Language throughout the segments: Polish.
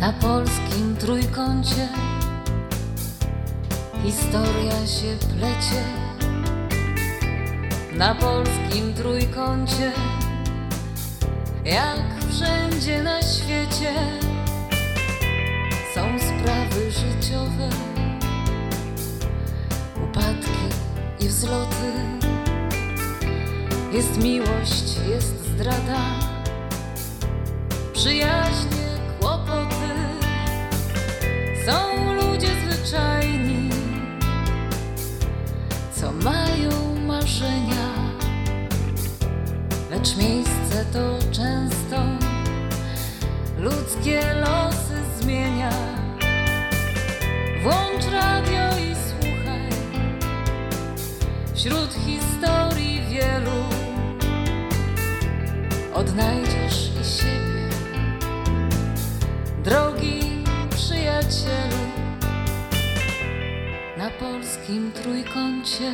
Na polskim trójkącie historia się plecie. Na polskim trójkącie, jak wszędzie na świecie, są sprawy życiowe, upadki i wzloty. Jest miłość, jest zdrada, kłopoty. Są ludzie zwyczajni, co mają marzenia, lecz miejsce to często ludzkie losy zmienia. Włącz radio i słuchaj wśród historii wielu. Odnajdziesz i siebie, przyjacielu, na polskim trójkącie.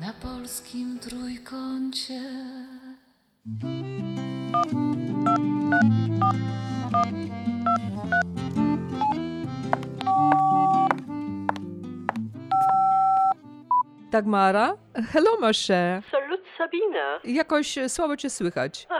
Na polskim trójkącie. Dagmara? Hello, Masze. Salut Sabina. Jakoś słabo cię słychać. W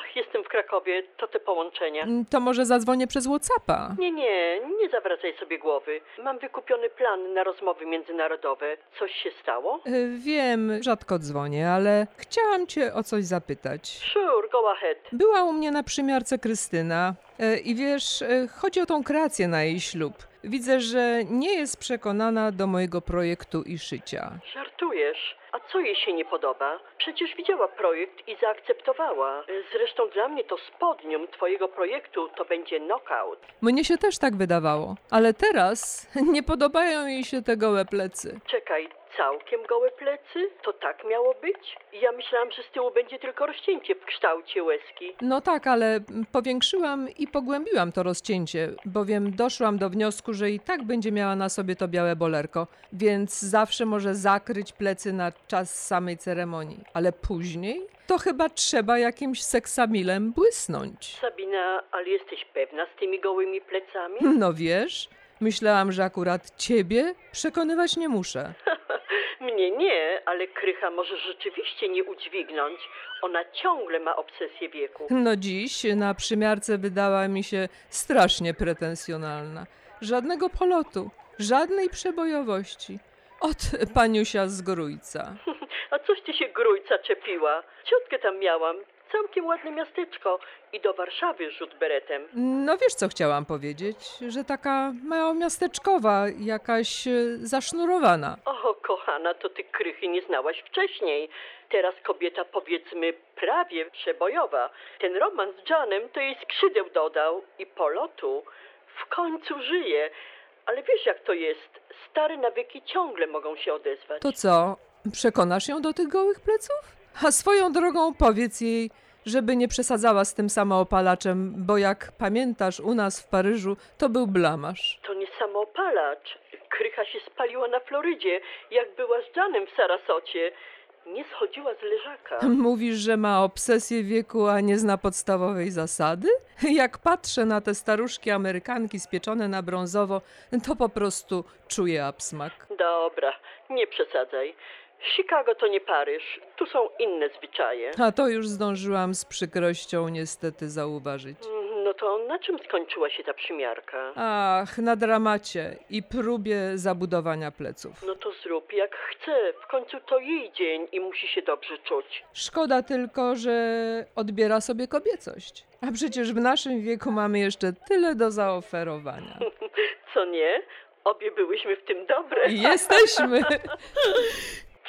Krakowie, to te połączenia. Mm, To może zadzwonię przez Whatsappa. Nie, nie, nie zawracaj sobie głowy. Mam wykupiony plan na rozmowy międzynarodowe. Coś się stało? E, Wiem, rzadko dzwonię, ale chciałam cię o coś zapytać. Sure, go ahead. Była u mnie na przymiarce Krystyna e, i wiesz, e, chodzi o tą kreację na jej ślub. Widzę, że nie jest przekonana do mojego projektu i szycia. Żartujesz. A co jej się nie podoba? Przecież widziała projekt i zaakceptowała. Zresztą dla mnie to spodnium twojego projektu to będzie knockout. Mnie się też tak wydawało, ale teraz nie podobają jej się te gołe plecy. Czekaj, całkiem gołe plecy? To tak miało być? Ja myślałam, że z tyłu będzie tylko rozcięcie w kształcie łezki. No tak, ale powiększyłam i pogłębiłam to rozcięcie, bowiem doszłam do wniosku, że i tak będzie miała na sobie to białe bolerko, więc zawsze może zakryć plecy na czas samej ceremonii. Ale później to chyba trzeba jakimś seksamilem błysnąć. Sabina, ale jesteś pewna z tymi gołymi plecami? No wiesz, myślałam, że akurat ciebie przekonywać nie muszę. Mnie nie, ale Krycha może rzeczywiście nie udźwignąć. Ona ciągle ma obsesję wieku. No dziś na przymiarce wydała mi się strasznie pretensjonalna. Żadnego polotu, żadnej przebojowości. Od paniusia z Grójca. A coś ty się grójca czepiła? Ciotkę tam miałam. Całkiem ładne miasteczko. I do Warszawy rzut beretem. No wiesz, co chciałam powiedzieć? Że taka małomiasteczkowa, jakaś e, zasznurowana. O, kochana, to ty Krychy nie znałaś wcześniej. Teraz kobieta, powiedzmy, prawie przebojowa. Ten romans z Janem to jej skrzydeł dodał i polotu. W końcu żyje. Ale wiesz, jak to jest. Stare nawyki ciągle mogą się odezwać. To co, przekonasz ją do tych gołych pleców? A swoją drogą powiedz jej, żeby nie przesadzała z tym samoopalaczem, bo jak pamiętasz u nas w Paryżu, to był blamasz. To nie samoopalacz. Krycha się spaliła na Florydzie, jak była z Janem w Sarasocie. Nie schodziła z leżaka. Mówisz, że ma obsesję wieku, a nie zna podstawowej zasady? Jak patrzę na te staruszki Amerykanki spieczone na brązowo, to po prostu czuję absmak. Dobra, nie przesadzaj. Chicago to nie Paryż. Tu są inne zwyczaje. A to już zdążyłam z przykrością niestety zauważyć. Mm, No to na czym skończyła się ta przymiarka? Ach, na dramacie i próbie zabudowania pleców. No to zrób jak chce. W końcu to jej dzień i musi się dobrze czuć. Szkoda tylko, że odbiera sobie kobiecość. A przecież w naszym wieku mamy jeszcze tyle do zaoferowania. Co nie? Obie byłyśmy w tym dobre. Jesteśmy.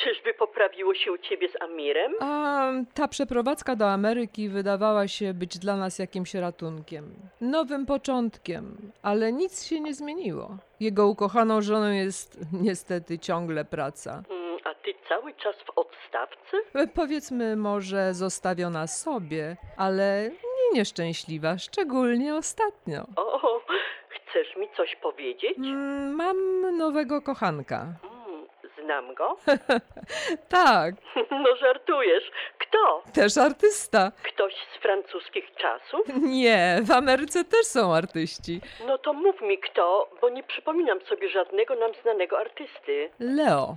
Czyżby poprawiło się u ciebie z Amirem? A ta przeprowadzka do Ameryki wydawała się być dla nas jakimś ratunkiem, nowym początkiem, ale nic się nie zmieniło. Jego ukochaną żoną jest niestety ciągle praca. Mm, A ty cały czas w odstawce? E, Powiedzmy może zostawiona sobie, ale nie nieszczęśliwa, szczególnie ostatnio. O, chcesz mi coś powiedzieć? Mm, Mam nowego kochanka. Znam go? Tak, No żartujesz. Kto? też artysta. Ktoś z francuskich czasów? Nie, w Ameryce też są artyści. No to mów mi kto, bo nie przypominam sobie żadnego nam znanego artysty. Leo.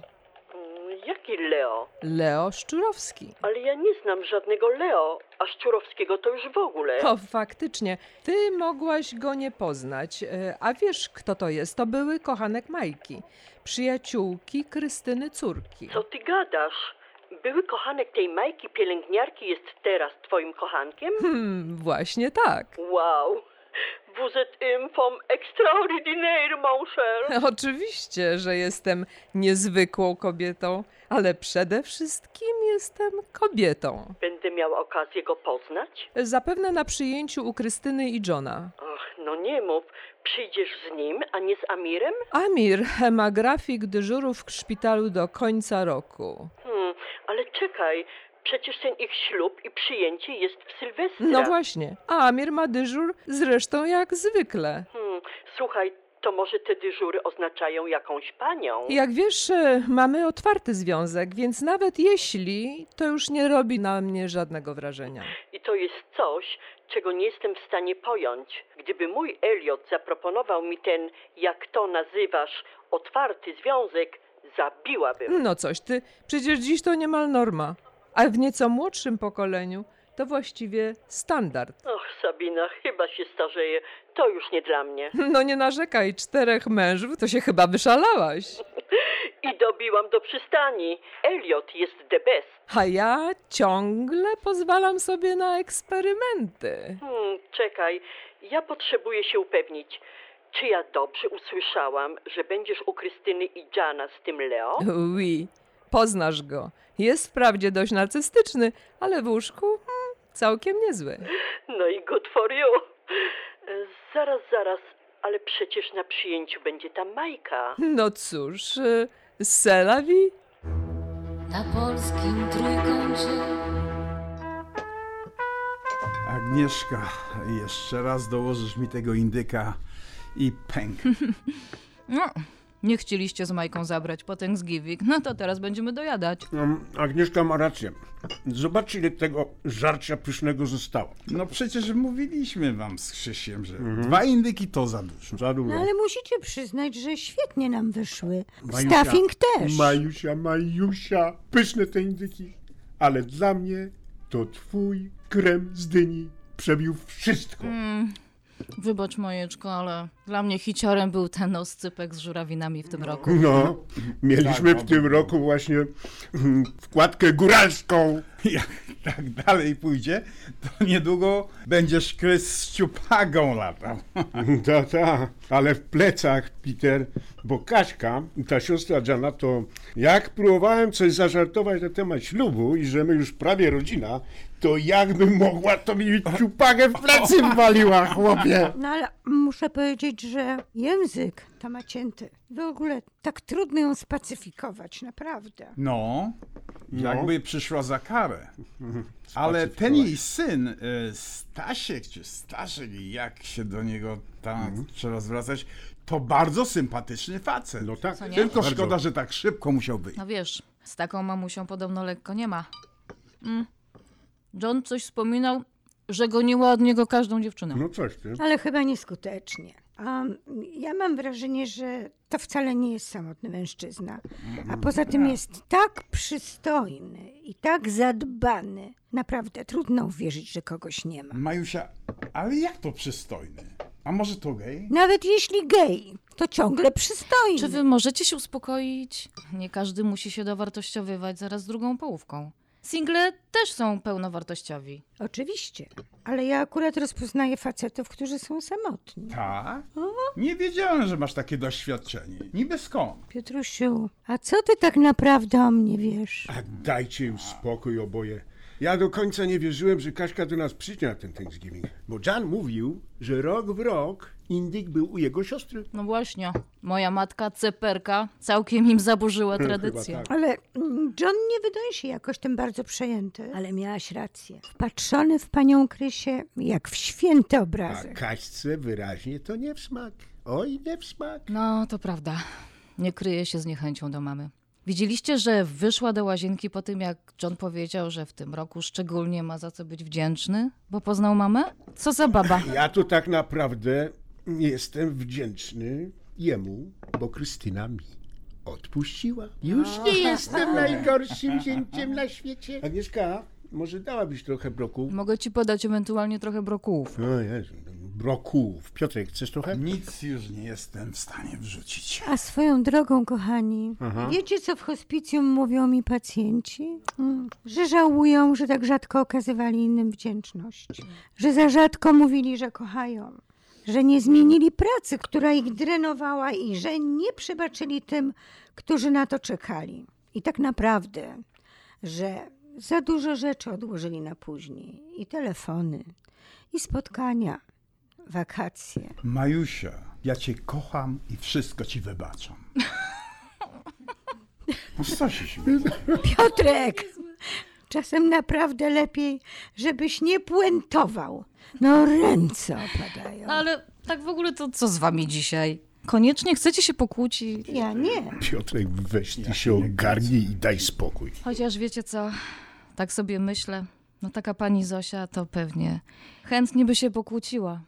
Jaki Leo? Leo Szczurowski. Ale ja nie znam żadnego Leo, a Szczurowskiego to już w ogóle. O, faktycznie. Ty mogłaś go nie poznać. E, A wiesz, kto to jest? To były kochanek Majki. Przyjaciółki Krystyny córki. Co ty gadasz? Były kochanek tej Majki pielęgniarki jest teraz twoim kochankiem? Hmm, właśnie tak. Wow! Vous êtes une femme extraordinaire, mon cher. Oczywiście, że jestem niezwykłą kobietą, ale przede wszystkim jestem kobietą. Będę miała okazję go poznać? Zapewne na przyjęciu u Krystyny i Johna. Ach, no nie mów. Przyjdziesz z nim, a nie z Amirem? Amir ma grafik dyżurów w szpitalu do końca roku. Hmm, ale czekaj. Przecież ten ich ślub i przyjęcie jest w Sylwestra. No właśnie, a Amir ma dyżur zresztą jak zwykle. Hmm, słuchaj, to może te dyżury oznaczają jakąś panią? Jak wiesz, e, mamy otwarty związek, więc nawet jeśli, to już nie robi na mnie żadnego wrażenia. I to jest coś, czego nie jestem w stanie pojąć. Gdyby mój Elliot zaproponował mi ten, jak to nazywasz, otwarty związek, zabiłabym. No coś ty, przecież dziś to niemal norma. A w nieco młodszym pokoleniu to właściwie standard. Och, Sabina, chyba się starzeję. To już nie dla mnie. No nie narzekaj, czterech mężów, to się chyba wyszalałaś. I dobiłam do przystani. Elliot jest the best. A ja ciągle pozwalam sobie na eksperymenty. Hmm, czekaj, ja potrzebuję się upewnić. Czy ja dobrze usłyszałam, że będziesz u Krystyny i Jana z tym Leo? Oui, poznasz go. Jest wprawdzie dość narcystyczny, ale w łóżku hmm, całkiem niezły. No i good for you. Zaraz, zaraz, ale przecież na przyjęciu będzie ta Majka. No cóż, y, vie. Na polskim trójkącie Agnieszka, jeszcze raz dołożysz mi tego indyka i pęk. No, nie chcieliście z Majką zabrać po Thanksgiving, no to teraz będziemy dojadać. Um, Agnieszka ma rację. Zobaczcie, ile tego żarcia pysznego zostało. No przecież mówiliśmy wam z Krzysiem, że dwa indyki to za dużo. Za dużo. No ale musicie przyznać, że świetnie nam wyszły. Majusia, Stuffing też. Majusia, Majusia, pyszne te indyki. Ale dla mnie to twój krem z dyni przebił wszystko. Wybacz Majeczko, ale dla mnie hiciorem był ten oscypek z żurawinami w tym roku. No, mieliśmy w tym roku właśnie mm, wkładkę góralską. Jak tak dalej pójdzie, to niedługo będziesz krys z ciupagą latał. Ta, ta, ale w plecach, Peter, bo Kaśka, ta siostra Jana, to jak próbowałem coś zażartować na temat ślubu i że my już prawie rodzina, to jakbym mogła, to mi ciupagę w plecy waliła, chłopie. No ale muszę powiedzieć, że język to ma cięty. W ogóle tak trudno ją spacyfikować, naprawdę. No, No. jakby przyszła za karę. Ale ten jej syn, y, Stasiek czy Staszek, jak się do niego tam trzeba zwracać, to bardzo sympatyczny facet. No tak, Co nie? Tylko Bardzo. szkoda, że tak szybko musiał wyjść. No wiesz, z taką mamusią podobno lekko nie ma. Mm. John coś wspominał, że goniła od niego każdą dziewczynę. No coś ty. Ale chyba nieskutecznie. A ja mam wrażenie, że to wcale nie jest samotny mężczyzna. A poza tym jest tak przystojny i tak zadbany. Naprawdę trudno uwierzyć, że kogoś nie ma. Majusia, ale jak to przystojny? A może to gej? Nawet jeśli gej, to ciągle przystojny. Czy wy możecie się uspokoić? Nie każdy musi się dowartościowywać zaraz z drugą połówką. Single też są pełnowartościowi. Oczywiście, ale ja akurat rozpoznaję facetów, którzy są samotni. Tak? Nie wiedziałem, że masz takie doświadczenie. Niby skąd? Piotrusiu, a co ty tak naprawdę o mnie wiesz? A dajcie już spokój oboje. Ja do końca nie wierzyłem, że Kaśka do nas przyjdzie na ten Thanksgiving. Bo Jan mówił, że rok w rok indyk był u jego siostry. No właśnie, moja matka, ceperka, całkiem im zaburzyła tradycję. tak. Ale mm, John nie wydaje się jakoś tym bardzo przejęty. Ale miałaś rację. Wpatrzony w panią Krysię jak w święty A obrazek. Kaśce wyraźnie to nie w smak. Oj, nie w smak. No, to prawda. Nie kryje się z niechęcią do mamy. Widzieliście, że wyszła do łazienki po tym, jak John powiedział, że w tym roku szczególnie ma za co być wdzięczny, bo poznał mamę? Co za baba? Ja to tak naprawdę jestem wdzięczny jemu, bo Krystyna mi odpuściła. Już nie jestem najgorszym zięciem na świecie. Agnieszka, może dałabyś trochę broku? Mogę ci podać ewentualnie trochę brokułów. O Jezu, brokułów. Piotrek, chcesz trochę? Nic już nie jestem w stanie wrzucić. A swoją drogą, kochani, Aha. wiecie co w hospicjum mówią mi pacjenci? Mm, Że żałują, że tak rzadko okazywali innym wdzięczność. Że za rzadko mówili, że kochają. Że nie zmienili pracy, która ich drenowała i że nie przebaczyli tym, którzy na to czekali. I tak naprawdę, że za dużo rzeczy odłożyli na później. I telefony, i spotkania, wakacje. Majusia, ja cię kocham i wszystko ci wybaczam. No co się śmieje? Piotrek! Czasem naprawdę lepiej, żebyś nie puentował. No ręce opadają. Ale tak w ogóle to co z wami dzisiaj? Koniecznie chcecie się pokłócić? Ja nie. Piotrek, weź ty się ogarnij i daj spokój. Chociaż wiecie co, tak sobie myślę, no taka pani Zosia to pewnie chętnie by się pokłóciła,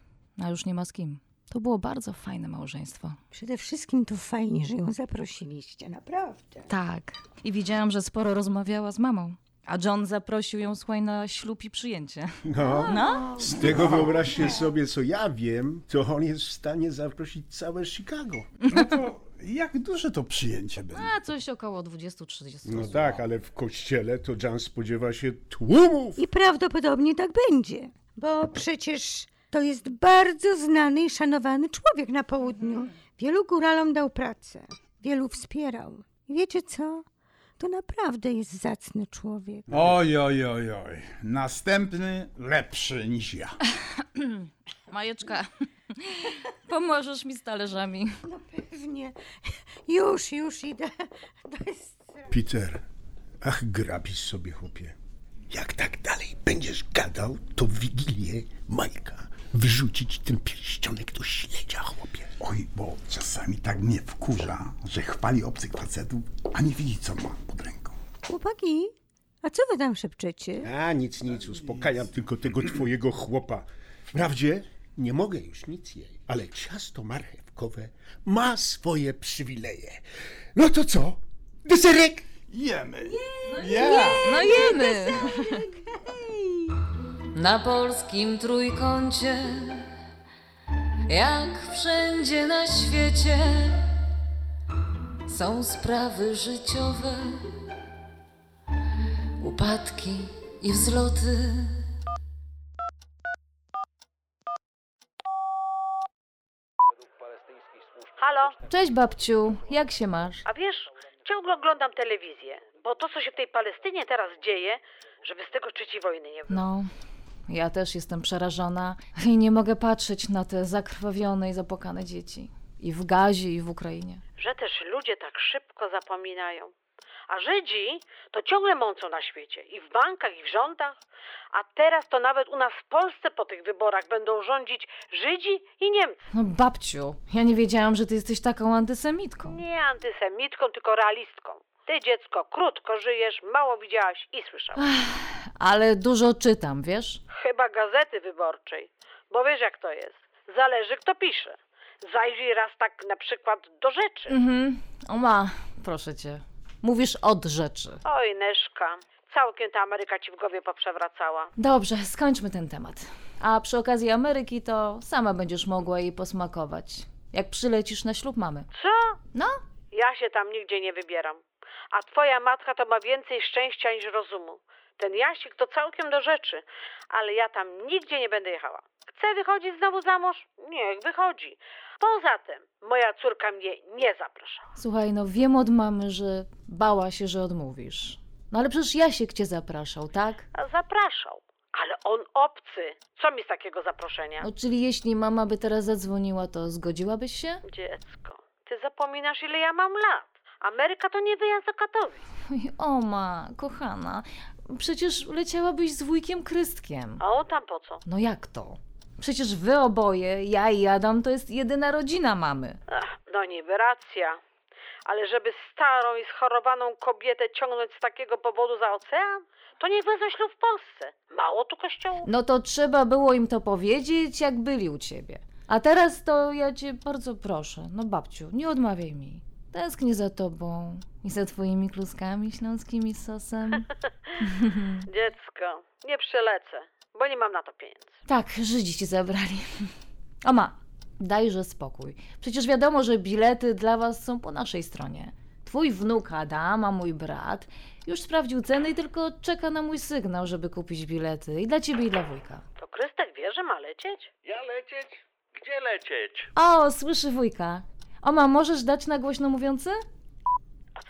a już nie ma z kim. To było bardzo fajne małżeństwo. Przede wszystkim to fajnie, że ją zaprosiliście, naprawdę. Tak. I widziałam, że sporo rozmawiała z mamą. A John zaprosił ją, słuchaj, na ślub i przyjęcie. No, No? z tego wyobraźcie sobie, co ja wiem, to on jest w stanie zaprosić całe Chicago. No to jak duże to przyjęcie będzie? A coś około 20-30 No osób. tak, ale w kościele to Jan spodziewa się tłumów. I prawdopodobnie tak będzie, bo przecież to jest bardzo znany i szanowany człowiek na południu. Wielu góralom dał pracę, wielu wspierał. I wiecie co? To naprawdę jest zacny człowiek. Oj, oj, oj, oj. Następny lepszy niż ja. Majeczka, pomożesz mi z talerzami. No pewnie. Już, już idę. To jest... Peter, ach grabisz sobie, chłopie. Jak tak dalej będziesz gadał, to w Wigilię Majka wyrzucić ten pierścionek do śledzia, chłopie. Oj, bo czasami tak mnie wkurza, że chwali obcych facetów, a nie widzi, co ma pod ręką. Chłopaki, a co wy tam szepczecie? A nic, nic, uspokajam tylko tego twojego chłopa. Wprawdzie nie mogę już nic jej, ale ciasto marchewkowe ma swoje przywileje. No to co? Deserek? Jemy! Yeah. No jemy! Na polskim trójkącie, jak wszędzie na świecie, są sprawy życiowe, upadki i wzloty. Halo? Cześć babciu, jak się masz? A wiesz, ciągle oglądam telewizję, bo to, co się w tej Palestynie teraz dzieje, żeby z tego trzeciej wojny nie było. No, ja też jestem przerażona i nie mogę patrzeć na te zakrwawione i zapłakane dzieci. I w Gazie, i w Ukrainie. Że też ludzie tak szybko zapominają. A Żydzi to ciągle mącą na świecie. I w bankach, i w rządach. A teraz to nawet u nas w Polsce po tych wyborach będą rządzić Żydzi i Niemcy. No babciu, ja nie wiedziałam, że ty jesteś taką antysemitką. Nie antysemitką, tylko realistką. Ty, dziecko, krótko żyjesz, mało widziałaś i słyszałaś. Ale dużo czytam, wiesz? Chyba gazety wyborczej. Bo wiesz jak to jest. Zależy kto pisze. Zajrzyj raz tak na przykład do rzeczy. Mhm. O ma, proszę cię. Mówisz od rzeczy. Oj, Neszka, całkiem ta Ameryka ci w głowie poprzewracała. Dobrze, skończmy ten temat. A przy okazji Ameryki to sama będziesz mogła jej posmakować. Jak przylecisz na ślub mamy. Co? No, Ja się tam nigdzie nie wybieram. A twoja matka to ma więcej szczęścia niż rozumu. Ten Jasik to całkiem do rzeczy, ale ja tam nigdzie nie będę jechała. Chce wychodzić znowu za mąż? Niech wychodzi. Poza tym, moja córka mnie nie zaprasza. słuchaj, no wiem od mamy, że bała się, że odmówisz. No ale przecież Jasiek cię zapraszał, tak? A zapraszał. Ale on obcy. Co mi z takiego zaproszenia? No czyli jeśli mama by teraz zadzwoniła, to zgodziłabyś się? Dziecko, ty zapominasz ile ja mam lat. Ameryka to nie wyjazd do Katowic. Oj, Oma, kochana, przecież leciałabyś z wujkiem Krystkiem. A on tam po co? No jak to? Przecież wy oboje, ja i Adam, to jest jedyna rodzina mamy. Ach, no niby racja. Ale żeby starą i schorowaną kobietę ciągnąć z takiego powodu za ocean, to niech wezmą ślub w Polsce. Mało tu kościołów. No to trzeba było im to powiedzieć, jak byli u ciebie. A teraz to ja cię bardzo proszę, no babciu, nie odmawiaj mi. Tęsknię za tobą i za twoimi kluskami śląskimi z sosem. Dziecko, nie przelecę, bo nie mam na to pieniędzy. Tak, Żydzi ci zabrali. Oma, dajże spokój. Przecież wiadomo, że bilety dla was są po naszej stronie. Twój wnuk Adam, a mój brat, już sprawdził ceny i tylko czeka na mój sygnał, żeby kupić bilety. I dla ciebie, i dla wujka. To Krystek wie, że ma lecieć? Ja lecieć? Gdzie lecieć? O, słyszy wujka. Oma, możesz dać na głośno mówiący?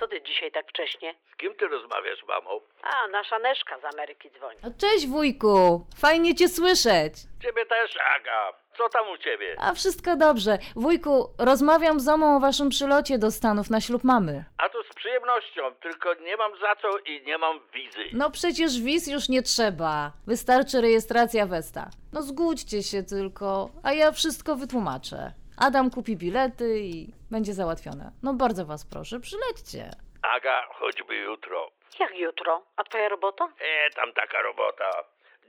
Co ty dzisiaj tak wcześnie? Z kim ty rozmawiasz, mamo? A, nasza Neszka z Ameryki dzwoni. O, cześć wujku, fajnie cię słyszeć. Ciebie też, Aga. Co tam u ciebie? A wszystko dobrze. Wujku, rozmawiam z Omą o waszym przylocie do Stanów na ślub mamy. A tu z przyjemnością, tylko nie mam za co i nie mam wizy. No przecież wiz już nie trzeba. Wystarczy rejestracja Westa. No zgódźcie się tylko, a ja wszystko wytłumaczę. Adam kupi bilety i będzie załatwione. No bardzo was proszę, przylećcie. Aga, choćby jutro. Jak jutro? A twoja robota? E, tam taka robota.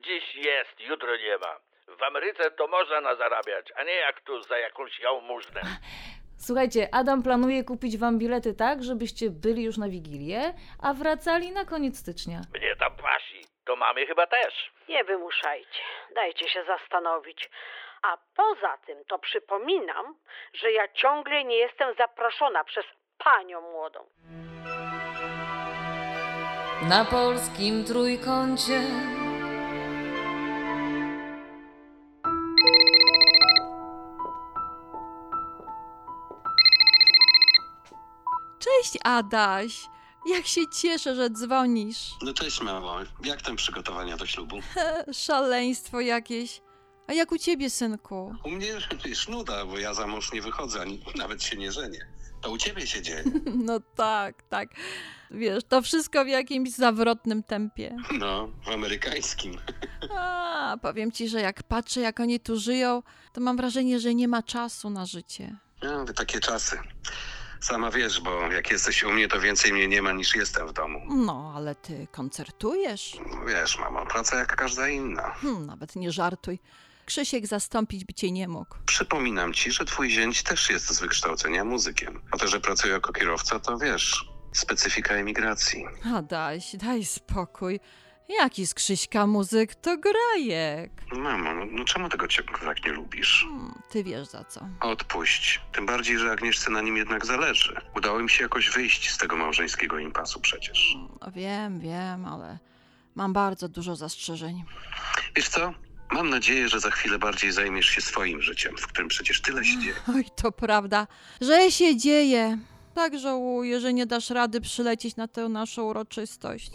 Dziś jest, jutro nie ma. W Ameryce to można na zarabiać, a nie jak tu za jakąś jałmużnę. Słuchajcie, Adam planuje kupić wam bilety tak, żebyście byli już na Wigilię, a wracali na koniec stycznia. Mnie tam pasi. To mamy chyba też. Nie wymuszajcie, dajcie się zastanowić. A poza tym to przypominam, że ja ciągle nie jestem zaproszona przez panią młodą. Na polskim trójkącie Cześć Adaś! Jak się cieszę, że dzwonisz. No cześć mamo, jak tam przygotowania do ślubu? Szaleństwo jakieś. A jak u ciebie, synku? U mnie już nuda, bo ja za mąż nie wychodzę, ani nawet się nie żenię. To u ciebie się dzieje. No tak, tak. Wiesz, to wszystko w jakimś zawrotnym tempie. No, w amerykańskim. A, powiem ci, że jak patrzę, jak oni tu żyją, to mam wrażenie, że nie ma czasu na życie. No, takie czasy. Sama wiesz, bo jak jesteś u mnie, to więcej mnie nie ma niż jestem w domu. No, ale ty koncertujesz? Wiesz, mamo, praca jak każda inna. Hm, nawet nie żartuj. Krzysiek zastąpić by cię nie mógł. Przypominam ci, że twój zięć też jest z wykształcenia muzykiem. A to, że pracuje jako kierowca, to wiesz, specyfika emigracji. Adaś, daj spokój. Jaki z Krzyśka muzyk, to grajek. Mamo, no, no czemu tego ciągle tak nie lubisz? Hmm, ty wiesz za co. Odpuść. Tym bardziej, że Agnieszce na nim jednak zależy. Udało im się jakoś wyjść z tego małżeńskiego impasu przecież. No, wiem, wiem, ale mam bardzo dużo zastrzeżeń. Wiesz co? Mam nadzieję, że za chwilę bardziej zajmiesz się swoim życiem, w którym przecież tyle się dzieje. Oj, to prawda, że się dzieje. Tak żałuję, że nie dasz rady przylecieć na tę naszą uroczystość.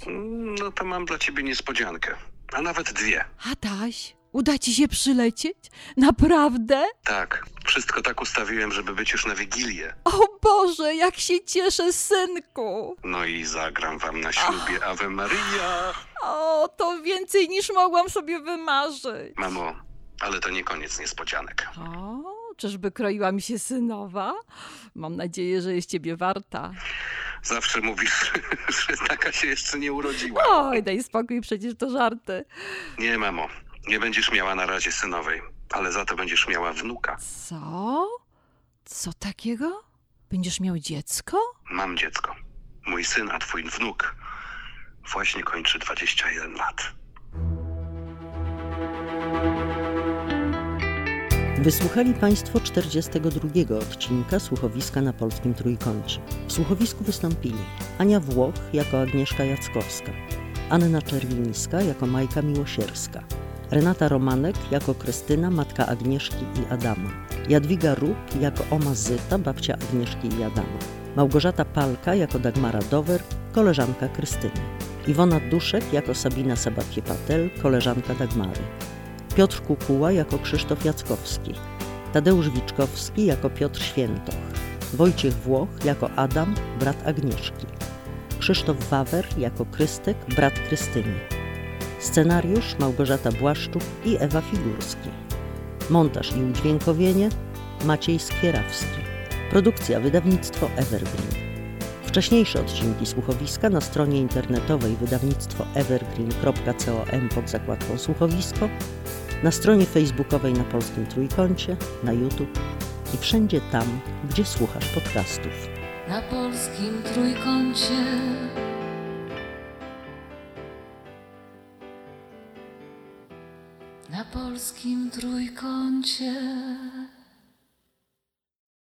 No to mam dla ciebie niespodziankę. A nawet dwie. Adaś, uda ci się przylecieć? Naprawdę? Tak, wszystko tak ustawiłem, żeby być już na Wigilię. O Boże, jak się cieszę, synku! No i zagram wam na ślubie Ave Maria. O, to więcej niż mogłam sobie wymarzyć. Mamo, ale to nie koniec niespodzianek. O, czyżby kroiła mi się synowa? Mam nadzieję, że jest ciebie warta. Zawsze mówisz, że taka się jeszcze nie urodziła. Oj, daj spokój, przecież to żarty. Nie, mamo, nie będziesz miała na razie synowej, ale za to będziesz miała wnuka. Co? Co takiego? Będziesz miał dziecko? Mam dziecko. Mój syn, a twój wnuk właśnie kończy 21 lat. Wysłuchali Państwo 42 odcinka Słuchowiska na Polskim Trójkącie. W słuchowisku wystąpili Ania Włoch jako Agnieszka Jackowska, Anna Czerwińska jako Majka Miłosierska, Renata Romanek jako Krystyna, matka Agnieszki i Adama, Jadwiga Róg jako Oma Zyta, babcia Agnieszki i Adama, Małgorzata Palka jako Dagmara Dower, koleżanka Krystyny, Iwona Duszek jako Sabina Sabatier-Patel, koleżanka Dagmary, Piotr Kukuła jako Krzysztof Jackowski, Tadeusz Wiczkowski jako Piotr Świętoch, Wojciech Włoch jako Adam, brat Agnieszki, Krzysztof Wawer jako Krystek, brat Krystyny. Scenariusz Małgorzata Błaszczuk i Ewa Figurski. Montaż i udźwiękowienie Maciej Skwierawski. Produkcja wydawnictwo Evergreen. Wcześniejsze odcinki słuchowiska na stronie internetowej wydawnictwo evergreen.com pod zakładką słuchowisko, na stronie facebookowej na Polskim Trójkącie, na YouTube i wszędzie tam, gdzie słuchasz podcastów. Na polskim trójkącie. Na polskim trójkącie.